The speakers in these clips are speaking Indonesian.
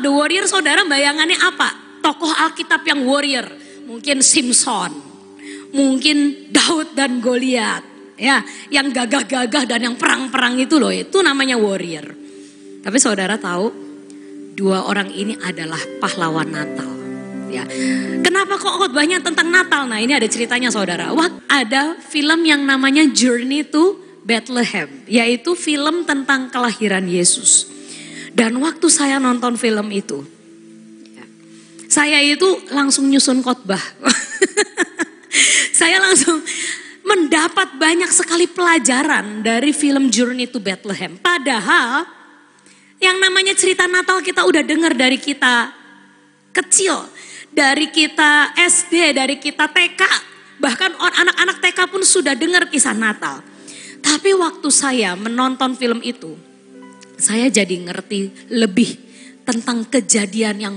The Warrior saudara bayangannya apa? Tokoh Alkitab yang warrior. Mungkin Simpson. Mungkin Daud dan Goliat. Ya, yang gagah-gagah dan yang perang-perang itu loh. Itu namanya warrior. Tapi saudara tahu, dua orang ini adalah pahlawan Natal. Ya. Kenapa kok khotbahnya tentang Natal? Nah ini ada ceritanya saudara. Wah ada film yang namanya Journey to Bethlehem. Yaitu film tentang kelahiran Yesus. Dan waktu saya nonton film itu, ya, saya itu langsung nyusun khotbah. saya langsung mendapat banyak sekali pelajaran dari film Journey to Bethlehem. Padahal yang namanya cerita Natal kita udah dengar dari kita kecil, dari kita SD, dari kita TK, bahkan anak-anak TK pun sudah dengar kisah Natal. Tapi waktu saya menonton film itu, saya jadi ngerti lebih tentang kejadian yang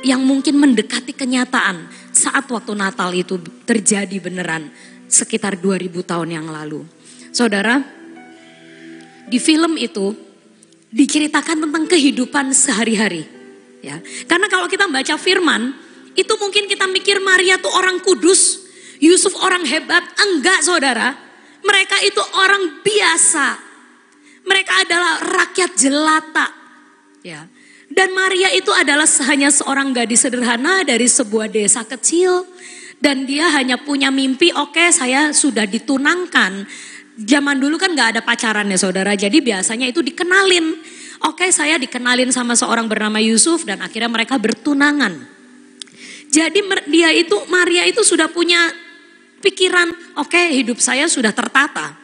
yang mungkin mendekati kenyataan saat waktu Natal itu terjadi beneran sekitar 2000 tahun yang lalu. Saudara, di film itu diceritakan tentang kehidupan sehari-hari. Ya, karena kalau kita baca firman, itu mungkin kita mikir Maria tuh orang kudus, Yusuf orang hebat, enggak saudara. Mereka itu orang biasa, mereka adalah rakyat jelata. Ya. Dan Maria itu adalah hanya seorang gadis sederhana dari sebuah desa kecil. Dan dia hanya punya mimpi, oke okay, saya sudah ditunangkan. Zaman dulu kan gak ada pacaran ya saudara, jadi biasanya itu dikenalin. Oke okay, saya dikenalin sama seorang bernama Yusuf dan akhirnya mereka bertunangan. Jadi dia itu, Maria itu sudah punya pikiran, oke okay, hidup saya sudah tertata.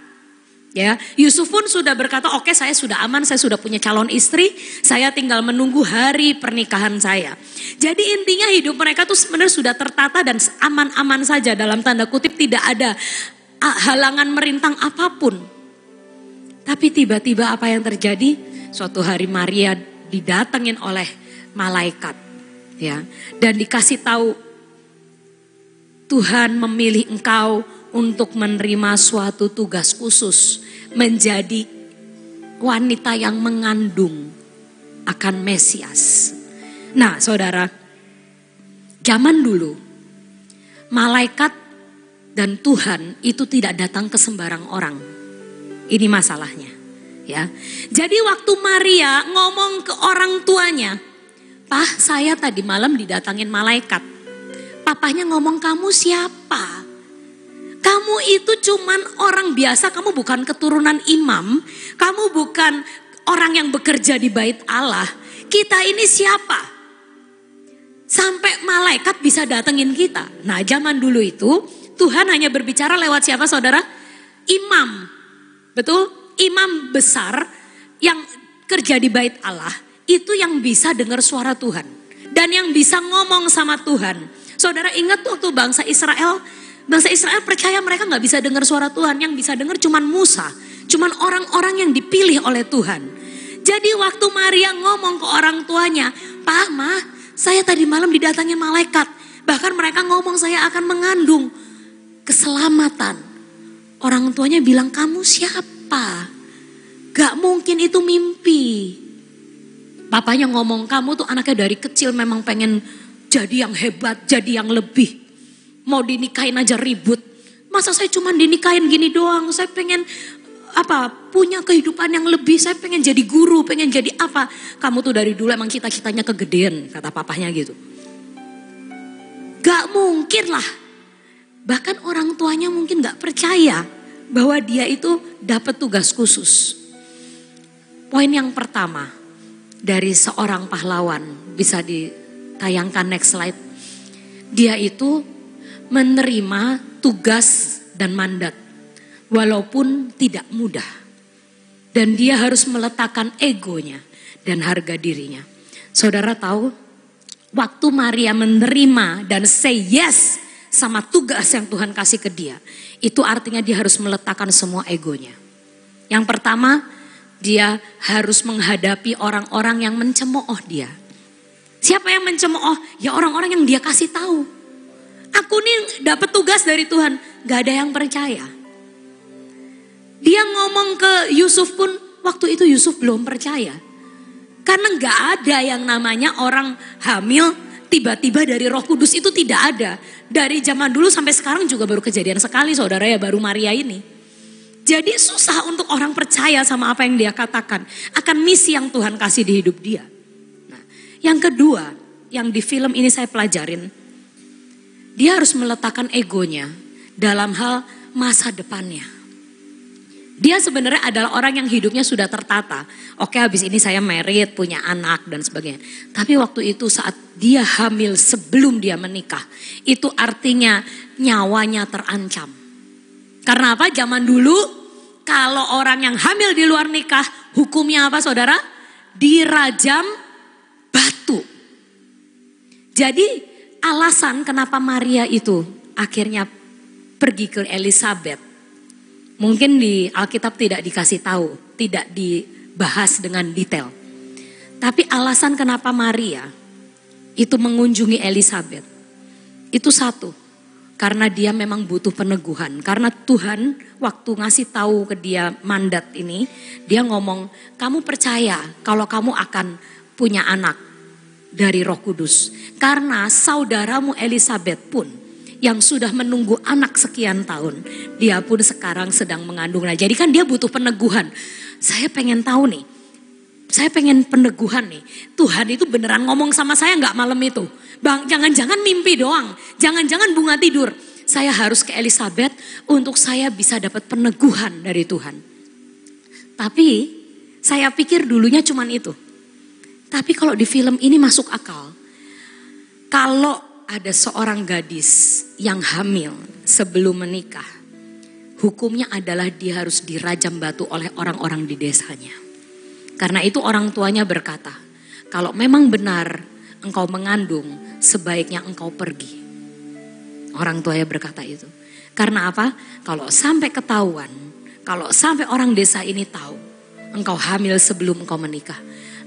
Ya, Yusuf pun sudah berkata, "Oke, okay, saya sudah aman, saya sudah punya calon istri, saya tinggal menunggu hari pernikahan saya." Jadi intinya hidup mereka tuh sebenarnya sudah tertata dan aman-aman saja dalam tanda kutip tidak ada halangan merintang apa pun. Tapi tiba-tiba apa yang terjadi? Suatu hari Maria didatengin oleh malaikat, ya, dan dikasih tahu Tuhan memilih engkau untuk menerima suatu tugas khusus menjadi wanita yang mengandung akan Mesias. Nah, saudara, zaman dulu malaikat dan Tuhan itu tidak datang ke sembarang orang. Ini masalahnya, ya. Jadi waktu Maria ngomong ke orang tuanya, "Pah, saya tadi malam didatangin malaikat." Papahnya ngomong, "Kamu siapa?" Kamu itu cuman orang biasa, kamu bukan keturunan imam, kamu bukan orang yang bekerja di bait Allah. Kita ini siapa? Sampai malaikat bisa datengin kita. Nah zaman dulu itu Tuhan hanya berbicara lewat siapa saudara? Imam. Betul? Imam besar yang kerja di bait Allah. Itu yang bisa dengar suara Tuhan. Dan yang bisa ngomong sama Tuhan. Saudara ingat waktu bangsa Israel Bangsa Israel percaya mereka nggak bisa dengar suara Tuhan. Yang bisa dengar cuman Musa. Cuman orang-orang yang dipilih oleh Tuhan. Jadi waktu Maria ngomong ke orang tuanya, Pak, Ma, saya tadi malam didatangi malaikat. Bahkan mereka ngomong saya akan mengandung keselamatan. Orang tuanya bilang, kamu siapa? Gak mungkin itu mimpi. Papanya ngomong, kamu tuh anaknya dari kecil memang pengen jadi yang hebat, jadi yang lebih mau dinikahin aja ribut. Masa saya cuma dinikahin gini doang, saya pengen apa punya kehidupan yang lebih, saya pengen jadi guru, pengen jadi apa. Kamu tuh dari dulu emang cita-citanya kegedean, kata papahnya gitu. Gak mungkin lah. Bahkan orang tuanya mungkin gak percaya bahwa dia itu dapat tugas khusus. Poin yang pertama dari seorang pahlawan bisa ditayangkan next slide. Dia itu menerima tugas dan mandat walaupun tidak mudah. Dan dia harus meletakkan egonya dan harga dirinya. Saudara tahu, waktu Maria menerima dan say yes sama tugas yang Tuhan kasih ke dia, itu artinya dia harus meletakkan semua egonya. Yang pertama, dia harus menghadapi orang-orang yang mencemooh dia. Siapa yang mencemooh? Ya orang-orang yang dia kasih tahu. Aku nih dapat tugas dari Tuhan. Gak ada yang percaya. Dia ngomong ke Yusuf pun waktu itu Yusuf belum percaya. Karena nggak ada yang namanya orang hamil tiba-tiba dari roh kudus itu tidak ada. Dari zaman dulu sampai sekarang juga baru kejadian sekali saudara ya baru Maria ini. Jadi susah untuk orang percaya sama apa yang dia katakan. Akan misi yang Tuhan kasih di hidup dia. Nah, yang kedua yang di film ini saya pelajarin. Dia harus meletakkan egonya dalam hal masa depannya. Dia sebenarnya adalah orang yang hidupnya sudah tertata. Oke habis ini saya merit, punya anak dan sebagainya. Tapi waktu itu saat dia hamil sebelum dia menikah. Itu artinya nyawanya terancam. Karena apa? Zaman dulu kalau orang yang hamil di luar nikah hukumnya apa saudara? Dirajam batu. Jadi alasan kenapa Maria itu akhirnya pergi ke Elizabeth Mungkin di Alkitab tidak dikasih tahu, tidak dibahas dengan detail. Tapi alasan kenapa Maria itu mengunjungi Elizabeth itu satu, karena dia memang butuh peneguhan. Karena Tuhan waktu ngasih tahu ke dia mandat ini, dia ngomong, "Kamu percaya kalau kamu akan punya anak dari Roh Kudus?" Karena saudaramu Elizabeth pun yang sudah menunggu anak sekian tahun, dia pun sekarang sedang mengandung. Nah, jadi kan dia butuh peneguhan. Saya pengen tahu nih, saya pengen peneguhan nih. Tuhan itu beneran ngomong sama saya nggak malam itu? Bang, jangan-jangan mimpi doang, jangan-jangan bunga tidur. Saya harus ke Elizabeth untuk saya bisa dapat peneguhan dari Tuhan. Tapi saya pikir dulunya cuman itu. Tapi kalau di film ini masuk akal. Kalau ada seorang gadis yang hamil sebelum menikah, hukumnya adalah dia harus dirajam batu oleh orang-orang di desanya. Karena itu orang tuanya berkata, kalau memang benar engkau mengandung, sebaiknya engkau pergi. Orang tuanya berkata itu. Karena apa? Kalau sampai ketahuan, kalau sampai orang desa ini tahu, engkau hamil sebelum engkau menikah,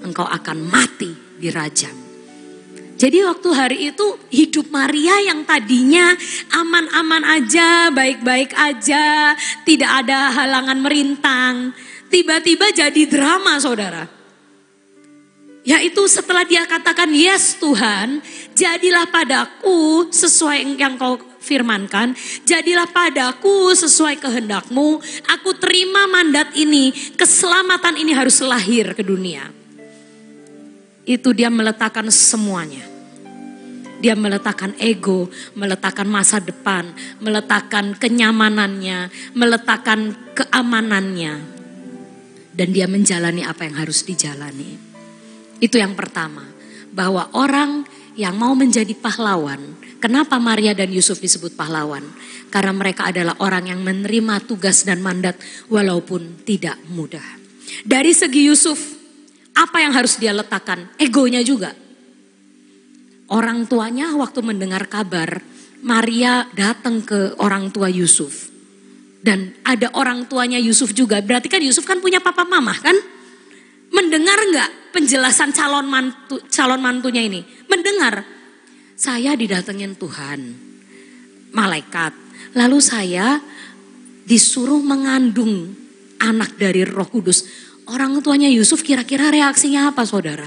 engkau akan mati dirajam. Jadi waktu hari itu hidup Maria yang tadinya aman-aman aja, baik-baik aja, tidak ada halangan merintang. Tiba-tiba jadi drama saudara. Yaitu setelah dia katakan yes Tuhan, jadilah padaku sesuai yang kau firmankan, jadilah padaku sesuai kehendakmu, aku terima mandat ini, keselamatan ini harus lahir ke dunia. Itu dia meletakkan semuanya. Dia meletakkan ego, meletakkan masa depan, meletakkan kenyamanannya, meletakkan keamanannya. Dan dia menjalani apa yang harus dijalani. Itu yang pertama. Bahwa orang yang mau menjadi pahlawan, kenapa Maria dan Yusuf disebut pahlawan? Karena mereka adalah orang yang menerima tugas dan mandat walaupun tidak mudah. Dari segi Yusuf, apa yang harus dia letakkan? Egonya juga Orang tuanya waktu mendengar kabar Maria datang ke orang tua Yusuf. Dan ada orang tuanya Yusuf juga. Berarti kan Yusuf kan punya papa mama kan? Mendengar nggak penjelasan calon mantu, calon mantunya ini? Mendengar. Saya didatengin Tuhan. Malaikat. Lalu saya disuruh mengandung anak dari roh kudus. Orang tuanya Yusuf kira-kira reaksinya apa saudara?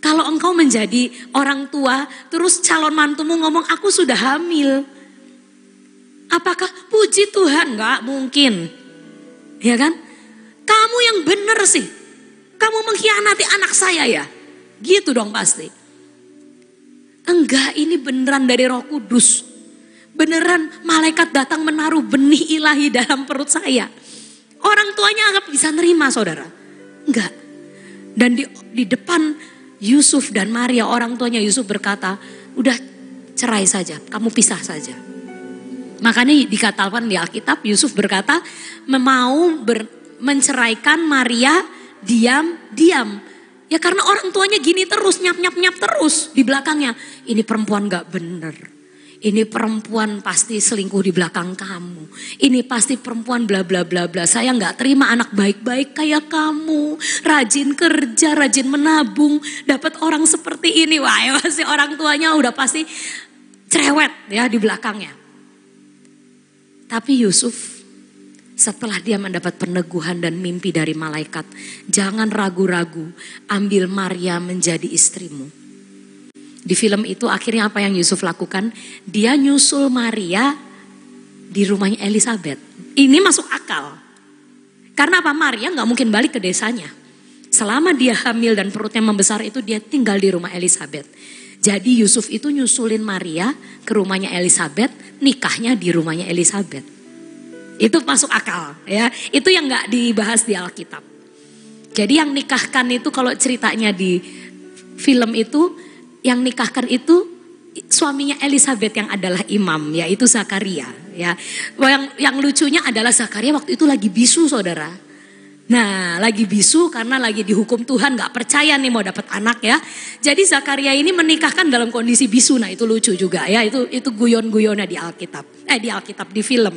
Kalau engkau menjadi orang tua, terus calon mantumu ngomong, aku sudah hamil. Apakah puji Tuhan? Enggak mungkin. Ya kan? Kamu yang benar sih. Kamu mengkhianati anak saya ya. Gitu dong pasti. Enggak, ini beneran dari roh kudus. Beneran malaikat datang menaruh benih ilahi dalam perut saya. Orang tuanya anggap bisa nerima saudara. Enggak. Dan di, di depan Yusuf dan Maria orang tuanya Yusuf berkata, udah cerai saja, kamu pisah saja. Makanya dikatakan di Alkitab Yusuf berkata mau ber, menceraikan Maria diam-diam. Ya karena orang tuanya gini terus nyap-nyap-nyap terus di belakangnya. Ini perempuan gak bener. Ini perempuan pasti selingkuh di belakang kamu. Ini pasti perempuan bla bla bla bla. Saya nggak terima anak baik-baik kayak kamu. Rajin kerja, rajin menabung. Dapat orang seperti ini. Wah ya pasti orang tuanya udah pasti cerewet ya di belakangnya. Tapi Yusuf setelah dia mendapat peneguhan dan mimpi dari malaikat, jangan ragu-ragu, ambil Maria menjadi istrimu. Di film itu akhirnya apa yang Yusuf lakukan? Dia nyusul Maria di rumahnya Elizabeth. Ini masuk akal. Karena apa? Maria nggak mungkin balik ke desanya. Selama dia hamil dan perutnya membesar itu dia tinggal di rumah Elizabeth. Jadi Yusuf itu nyusulin Maria ke rumahnya Elizabeth, nikahnya di rumahnya Elizabeth. Itu masuk akal ya. Itu yang nggak dibahas di Alkitab. Jadi yang nikahkan itu kalau ceritanya di film itu yang nikahkan itu suaminya Elizabeth yang adalah imam yaitu Zakaria ya. Yang yang lucunya adalah Zakaria waktu itu lagi bisu Saudara. Nah, lagi bisu karena lagi dihukum Tuhan, nggak percaya nih mau dapat anak ya. Jadi Zakaria ini menikahkan dalam kondisi bisu. Nah, itu lucu juga ya. Itu itu guyon-guyonnya di Alkitab. Eh di Alkitab di film.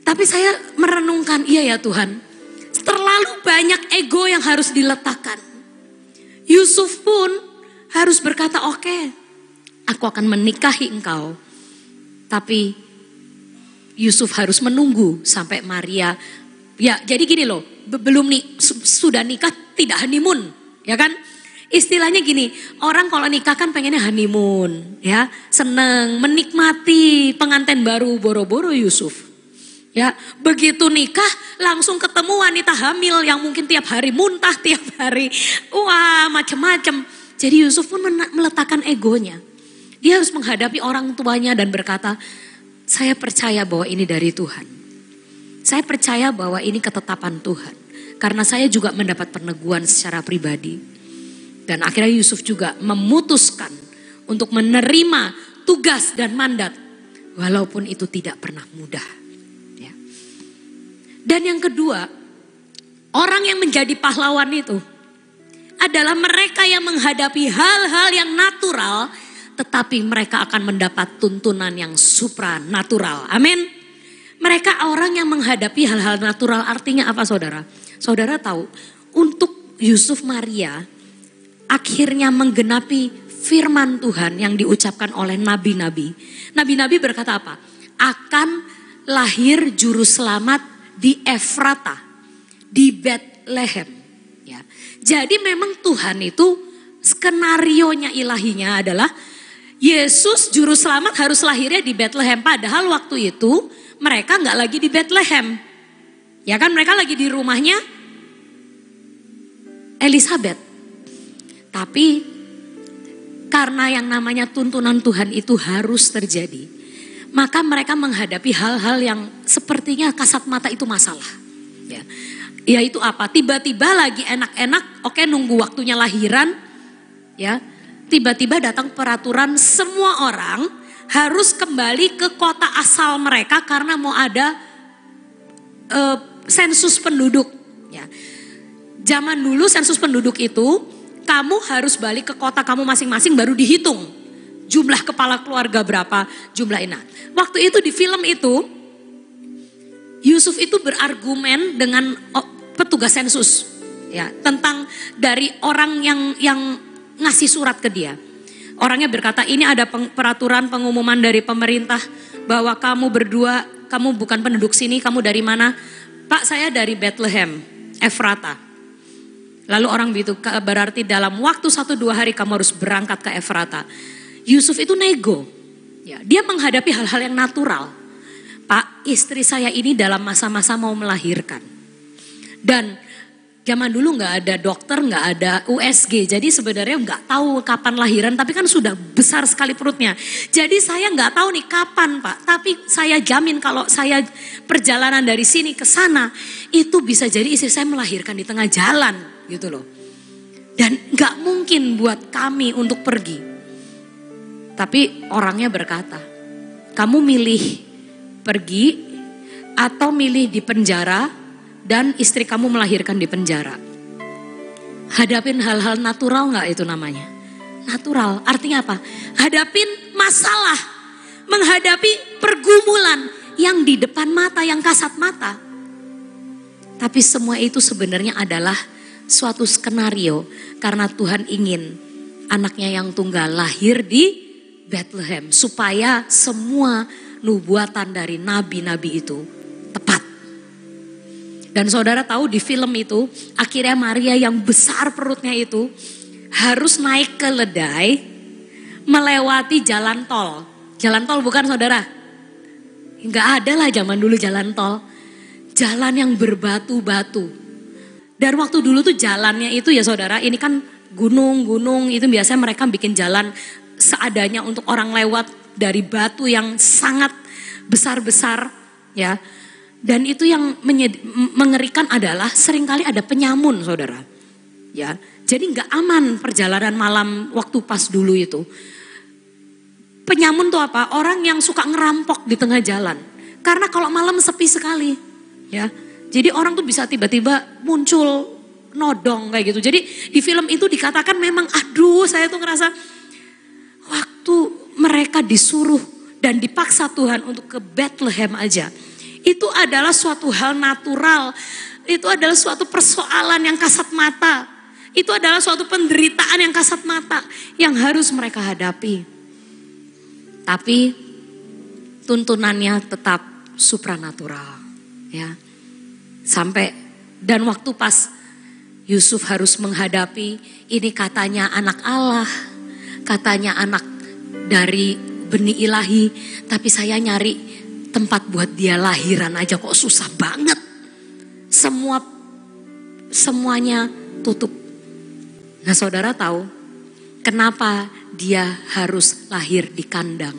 Tapi saya merenungkan, iya ya Tuhan, terlalu banyak ego yang harus diletakkan. Yusuf pun harus berkata, oke, okay, aku akan menikahi engkau. Tapi Yusuf harus menunggu sampai Maria. Ya, jadi gini loh, belum nih sudah nikah tidak honeymoon, ya kan? Istilahnya gini, orang kalau nikah kan pengennya honeymoon, ya, seneng, menikmati pengantin baru boro-boro Yusuf. Ya, begitu nikah langsung ketemu wanita hamil yang mungkin tiap hari muntah, tiap hari wah macam-macam. Jadi Yusuf pun meletakkan egonya. Dia harus menghadapi orang tuanya dan berkata, saya percaya bahwa ini dari Tuhan. Saya percaya bahwa ini ketetapan Tuhan. Karena saya juga mendapat peneguhan secara pribadi. Dan akhirnya Yusuf juga memutuskan untuk menerima tugas dan mandat. Walaupun itu tidak pernah mudah. Dan yang kedua, orang yang menjadi pahlawan itu adalah mereka yang menghadapi hal-hal yang natural, tetapi mereka akan mendapat tuntunan yang supranatural. Amin. Mereka orang yang menghadapi hal-hal natural artinya apa saudara? Saudara tahu, untuk Yusuf Maria akhirnya menggenapi firman Tuhan yang diucapkan oleh nabi-nabi. Nabi-nabi berkata apa? Akan lahir juru selamat di Efrata, di Bethlehem. Jadi memang Tuhan itu skenario nya ilahinya adalah Yesus juru selamat harus lahirnya di Bethlehem. Padahal waktu itu mereka nggak lagi di Bethlehem. Ya kan mereka lagi di rumahnya Elizabeth. Tapi karena yang namanya tuntunan Tuhan itu harus terjadi maka mereka menghadapi hal-hal yang sepertinya kasat mata itu masalah. Ya. Ya itu apa? Tiba-tiba lagi enak-enak, oke nunggu waktunya lahiran, ya. Tiba-tiba datang peraturan semua orang harus kembali ke kota asal mereka karena mau ada uh, sensus penduduk. Ya. Zaman dulu sensus penduduk itu kamu harus balik ke kota kamu masing-masing baru dihitung jumlah kepala keluarga berapa, jumlah enak. Waktu itu di film itu, Yusuf itu berargumen dengan petugas sensus ya tentang dari orang yang yang ngasih surat ke dia. Orangnya berkata ini ada peraturan pengumuman dari pemerintah bahwa kamu berdua kamu bukan penduduk sini, kamu dari mana? Pak saya dari Bethlehem, Efrata. Lalu orang begitu berarti dalam waktu satu dua hari kamu harus berangkat ke Efrata. Yusuf itu nego. Ya, dia menghadapi hal-hal yang natural. Pak, istri saya ini dalam masa-masa mau melahirkan. Dan zaman dulu nggak ada dokter, nggak ada USG. Jadi sebenarnya nggak tahu kapan lahiran, tapi kan sudah besar sekali perutnya. Jadi saya nggak tahu nih kapan Pak. Tapi saya jamin kalau saya perjalanan dari sini ke sana, itu bisa jadi istri saya melahirkan di tengah jalan gitu loh. Dan nggak mungkin buat kami untuk pergi. Tapi orangnya berkata, kamu milih pergi atau milih di penjara dan istri kamu melahirkan di penjara. Hadapin hal-hal natural nggak itu namanya? Natural, artinya apa? Hadapin masalah, menghadapi pergumulan yang di depan mata, yang kasat mata. Tapi semua itu sebenarnya adalah suatu skenario karena Tuhan ingin anaknya yang tunggal lahir di Bethlehem supaya semua nubuatan dari nabi-nabi itu tepat. Dan saudara tahu di film itu akhirnya Maria yang besar perutnya itu harus naik ke ledai melewati jalan tol. Jalan tol bukan saudara? Enggak ada lah zaman dulu jalan tol. Jalan yang berbatu-batu. Dan waktu dulu tuh jalannya itu ya saudara, ini kan gunung-gunung itu biasanya mereka bikin jalan seadanya untuk orang lewat dari batu yang sangat besar-besar ya. Dan itu yang mengerikan adalah sering kali ada penyamun saudara. Ya, jadi nggak aman perjalanan malam waktu pas dulu itu. Penyamun tuh apa? Orang yang suka ngerampok di tengah jalan. Karena kalau malam sepi sekali, ya. Jadi orang tuh bisa tiba-tiba muncul nodong kayak gitu. Jadi di film itu dikatakan memang aduh saya tuh ngerasa waktu mereka disuruh dan dipaksa Tuhan untuk ke Bethlehem aja itu adalah suatu hal natural. Itu adalah suatu persoalan yang kasat mata. Itu adalah suatu penderitaan yang kasat mata yang harus mereka hadapi. Tapi tuntunannya tetap supranatural, ya. Sampai dan waktu pas Yusuf harus menghadapi ini katanya anak Allah, katanya anak dari benih ilahi, tapi saya nyari tempat buat dia lahiran aja kok susah banget. Semua semuanya tutup. Nah, saudara tahu kenapa dia harus lahir di kandang?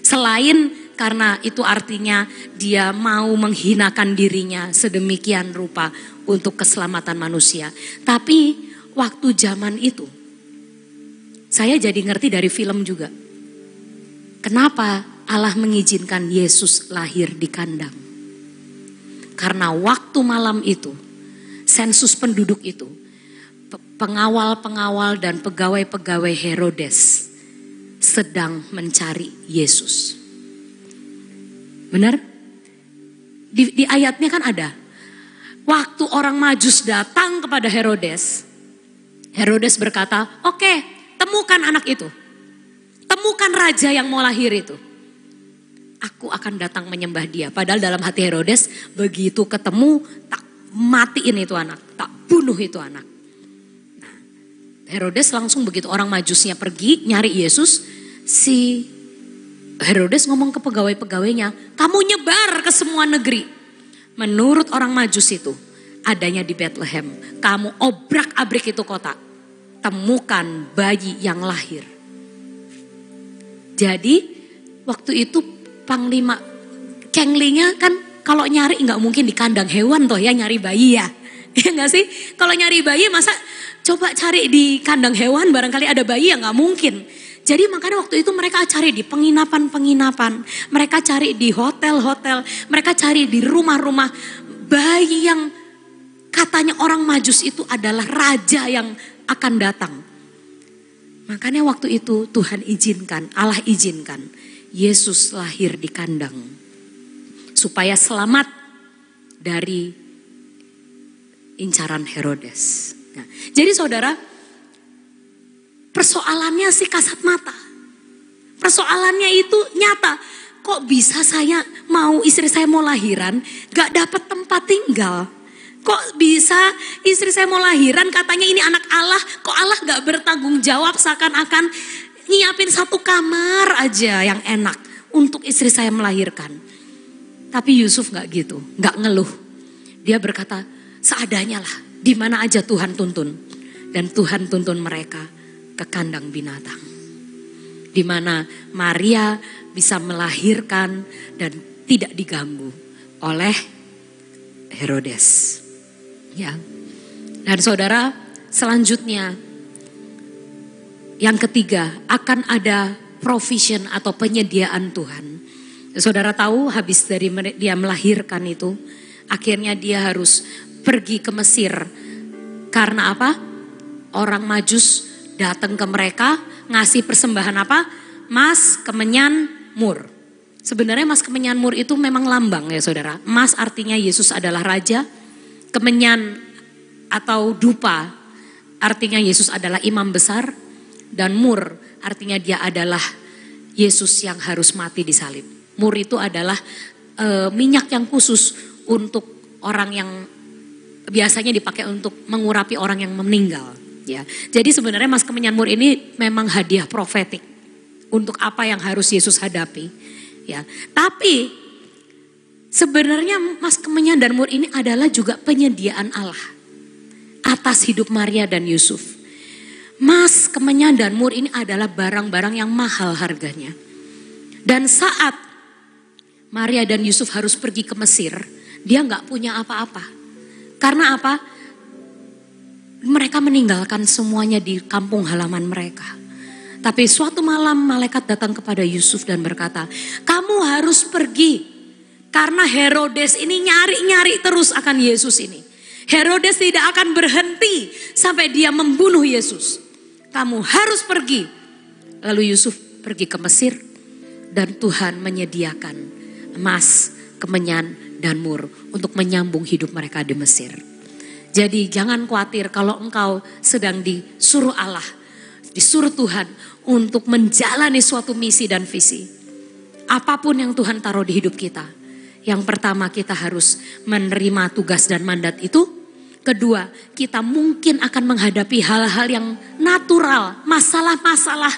Selain karena itu artinya dia mau menghinakan dirinya sedemikian rupa untuk keselamatan manusia. Tapi waktu zaman itu saya jadi ngerti dari film juga. Kenapa Allah mengizinkan Yesus lahir di kandang. Karena waktu malam itu, sensus penduduk itu, pengawal-pengawal dan pegawai-pegawai Herodes sedang mencari Yesus. Benar? Di, di ayatnya kan ada. Waktu orang majus datang kepada Herodes, Herodes berkata, oke okay, temukan anak itu. Temukan raja yang mau lahir itu aku akan datang menyembah dia. Padahal dalam hati Herodes begitu ketemu tak matiin itu anak, tak bunuh itu anak. Nah, Herodes langsung begitu orang majusnya pergi nyari Yesus, si Herodes ngomong ke pegawai-pegawainya, kamu nyebar ke semua negeri. Menurut orang majus itu, adanya di Bethlehem. Kamu obrak-abrik itu kota. Temukan bayi yang lahir. Jadi waktu itu panglima kenglinya kan kalau nyari nggak mungkin di kandang hewan toh ya nyari bayi ya. Ya nggak sih? Kalau nyari bayi masa coba cari di kandang hewan barangkali ada bayi ya nggak mungkin. Jadi makanya waktu itu mereka cari di penginapan-penginapan, mereka cari di hotel-hotel, mereka cari di rumah-rumah bayi yang katanya orang majus itu adalah raja yang akan datang. Makanya waktu itu Tuhan izinkan, Allah izinkan Yesus lahir di kandang supaya selamat dari incaran Herodes. Nah, jadi saudara, persoalannya sih kasat mata. Persoalannya itu nyata. Kok bisa saya mau istri saya mau lahiran, gak dapat tempat tinggal. Kok bisa istri saya mau lahiran katanya ini anak Allah, kok Allah gak bertanggung jawab seakan-akan nyiapin satu kamar aja yang enak untuk istri saya melahirkan. Tapi Yusuf nggak gitu, nggak ngeluh. Dia berkata, seadanya lah, di mana aja Tuhan tuntun. Dan Tuhan tuntun mereka ke kandang binatang. Di mana Maria bisa melahirkan dan tidak diganggu oleh Herodes. Ya. Dan saudara, selanjutnya yang ketiga, akan ada provision atau penyediaan Tuhan. Saudara tahu habis dari dia melahirkan itu, akhirnya dia harus pergi ke Mesir. Karena apa? Orang Majus datang ke mereka ngasih persembahan apa? Mas, kemenyan, mur. Sebenarnya mas kemenyan mur itu memang lambang ya saudara. Mas artinya Yesus adalah raja. Kemenyan atau dupa artinya Yesus adalah imam besar dan mur artinya dia adalah Yesus yang harus mati di salib. Mur itu adalah e, minyak yang khusus untuk orang yang biasanya dipakai untuk mengurapi orang yang meninggal. Ya, jadi sebenarnya mas kemenyan mur ini memang hadiah profetik untuk apa yang harus Yesus hadapi. Ya, tapi sebenarnya mas kemenyan dan mur ini adalah juga penyediaan Allah atas hidup Maria dan Yusuf. Mas kemenyan dan mur ini adalah barang-barang yang mahal harganya. Dan saat Maria dan Yusuf harus pergi ke Mesir, dia nggak punya apa-apa. Karena apa? Mereka meninggalkan semuanya di kampung halaman mereka. Tapi suatu malam malaikat datang kepada Yusuf dan berkata, kamu harus pergi. Karena Herodes ini nyari-nyari terus akan Yesus ini. Herodes tidak akan berhenti sampai dia membunuh Yesus. Kamu harus pergi. Lalu Yusuf pergi ke Mesir dan Tuhan menyediakan emas, kemenyan, dan mur untuk menyambung hidup mereka di Mesir. Jadi jangan khawatir kalau engkau sedang disuruh Allah, disuruh Tuhan untuk menjalani suatu misi dan visi. Apa pun yang Tuhan taruh di hidup kita. Yang pertama kita harus menerima tugas dan mandat itu. Kedua, kita mungkin akan menghadapi hal-hal yang natural, masalah-masalah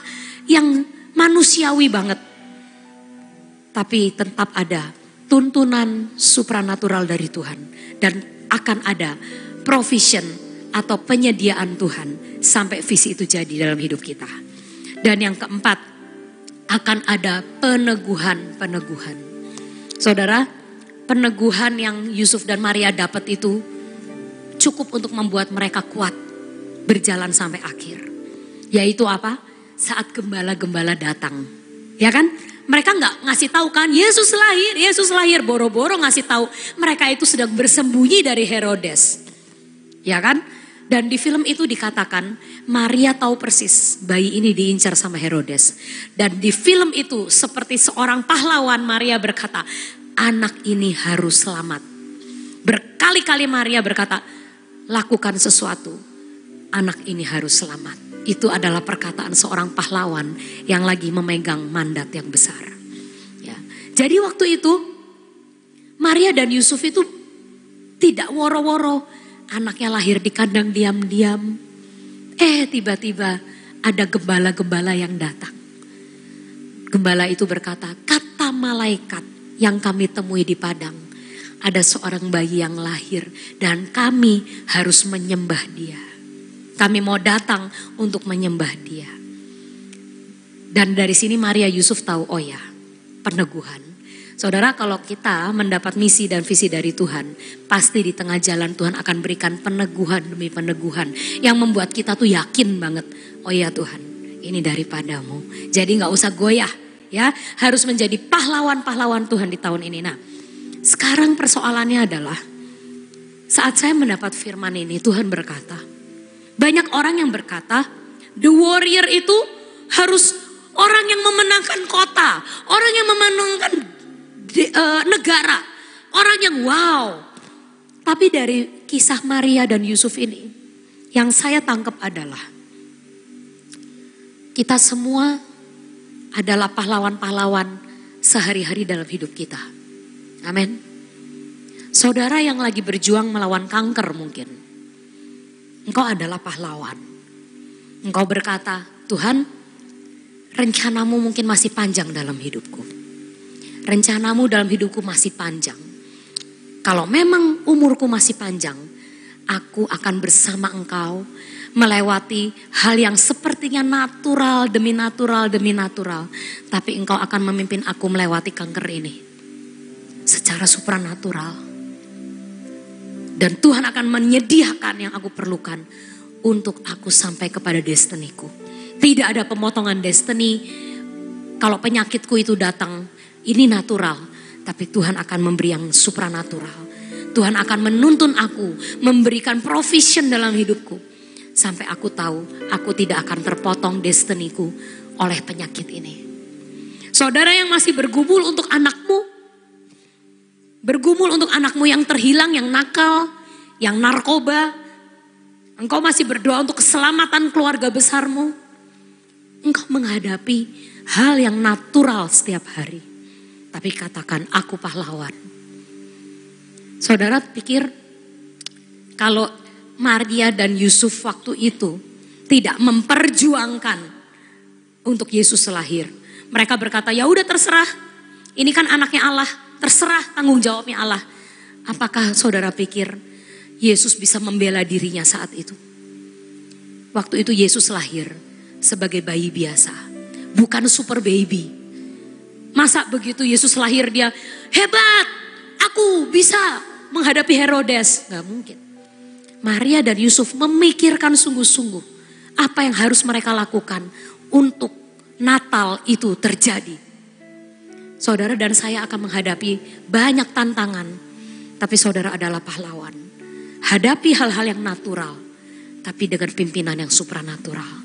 yang manusiawi banget. Tapi tetap ada tuntunan supranatural dari Tuhan dan akan ada provision atau penyediaan Tuhan sampai visi itu jadi dalam hidup kita. Dan yang keempat, akan ada peneguhan-peneguhan. Saudara, peneguhan yang Yusuf dan Maria dapat itu cukup untuk membuat mereka kuat berjalan sampai akhir. Yaitu apa? Saat gembala-gembala datang. Ya kan? Mereka nggak ngasih tahu kan, Yesus lahir, Yesus lahir, boro-boro ngasih tahu. Mereka itu sedang bersembunyi dari Herodes. Ya kan? Dan di film itu dikatakan Maria tahu persis bayi ini diincar sama Herodes. Dan di film itu seperti seorang pahlawan Maria berkata, anak ini harus selamat. Berkali-kali Maria berkata, lakukan sesuatu, anak ini harus selamat. Itu adalah perkataan seorang pahlawan yang lagi memegang mandat yang besar. Ya. Jadi waktu itu Maria dan Yusuf itu tidak woro-woro. Anaknya lahir di kandang diam-diam. Eh tiba-tiba ada gembala-gembala yang datang. Gembala itu berkata, kata malaikat yang kami temui di padang. Ada seorang bayi yang lahir dan kami harus menyembah dia. Kami mau datang untuk menyembah dia. Dan dari sini Maria Yusuf tahu, oh ya, peneguhan. Saudara kalau kita mendapat misi dan visi dari Tuhan, pasti di tengah jalan Tuhan akan berikan peneguhan demi peneguhan yang membuat kita tuh yakin banget, oh ya Tuhan, ini daripadamu. Jadi nggak usah goyah, ya harus menjadi pahlawan-pahlawan Tuhan di tahun ini. Nah, sekarang persoalannya adalah saat saya mendapat firman ini, Tuhan berkata, banyak orang yang berkata, the warrior itu harus orang yang memenangkan kota, orang yang memenangkan de, uh, negara, orang yang wow. Tapi dari kisah Maria dan Yusuf ini, yang saya tangkap adalah kita semua adalah pahlawan-pahlawan sehari-hari dalam hidup kita. Amin. Saudara yang lagi berjuang melawan kanker mungkin Engkau adalah pahlawan. Engkau berkata, Tuhan, rencanamu mungkin masih panjang dalam hidupku. Rencanamu dalam hidupku masih panjang. Kalau memang umurku masih panjang, aku akan bersama engkau melewati hal yang sepertinya natural demi natural demi natural. Tapi engkau akan memimpin aku melewati kanker ini. Secara supranatural dan Tuhan akan menyediakan yang aku perlukan untuk aku sampai kepada destiniku. Tidak ada pemotongan destiny. Kalau penyakitku itu datang, ini natural. Tapi Tuhan akan memberi yang supranatural. Tuhan akan menuntun aku, memberikan provision dalam hidupku. Sampai aku tahu, aku tidak akan terpotong destiniku oleh penyakit ini. Saudara yang masih bergumul untuk anakmu, Bergumul untuk anakmu yang terhilang, yang nakal, yang narkoba. Engkau masih berdoa untuk keselamatan keluarga besarmu. Engkau menghadapi hal yang natural setiap hari. Tapi katakan, aku pahlawan. Saudara pikir kalau Maria dan Yusuf waktu itu tidak memperjuangkan untuk Yesus lahir. Mereka berkata, ya udah terserah. Ini kan anaknya Allah, terserah tanggung jawabnya Allah. Apakah saudara pikir Yesus bisa membela dirinya saat itu? Waktu itu Yesus lahir sebagai bayi biasa, bukan super baby. Masa begitu Yesus lahir dia hebat, aku bisa menghadapi Herodes. Gak mungkin. Maria dan Yusuf memikirkan sungguh-sungguh apa yang harus mereka lakukan untuk Natal itu terjadi. Saudara dan saya akan menghadapi banyak tantangan tapi saudara adalah pahlawan. Hadapi hal-hal yang natural, tapi dengan pimpinan yang supranatural.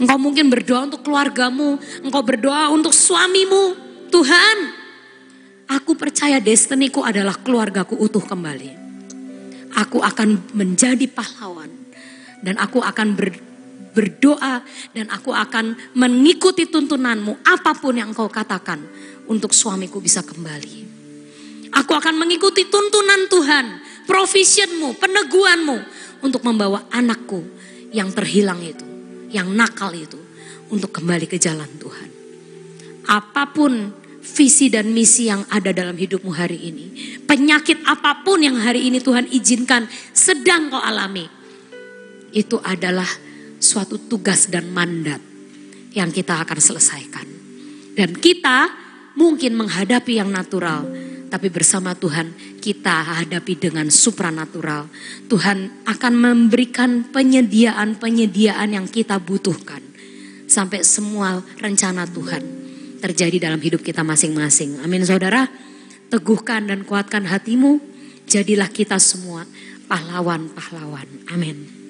Engkau mungkin berdoa untuk keluargamu, engkau berdoa untuk suamimu. Tuhan, aku percaya destiniku adalah keluargaku utuh kembali. Aku akan menjadi pahlawan dan aku akan ber, berdoa dan aku akan mengikuti tuntunanmu apa pun yang engkau katakan untuk suamiku bisa kembali. Aku akan mengikuti tuntunan Tuhan, provisionmu, peneguhanmu untuk membawa anakku yang terhilang itu, yang nakal itu, untuk kembali ke jalan Tuhan. Apa pun visi dan misi yang ada dalam hidupmu hari ini, penyakit apa pun yang hari ini Tuhan izinkan sedang kau alami, itu adalah suatu tugas dan mandat yang kita akan selesaikan. Dan kita mungkin menghadapi yang natural, tapi bersama Tuhan kita hadapi dengan supranatural. Tuhan akan memberikan penyediaan-penyediaan yang kita butuhkan. Sampai semua rencana Tuhan terjadi dalam hidup kita masing-masing. Amin saudara. Teguhkan dan kuatkan hatimu. Jadilah kita semua pahlawan-pahlawan. Amin.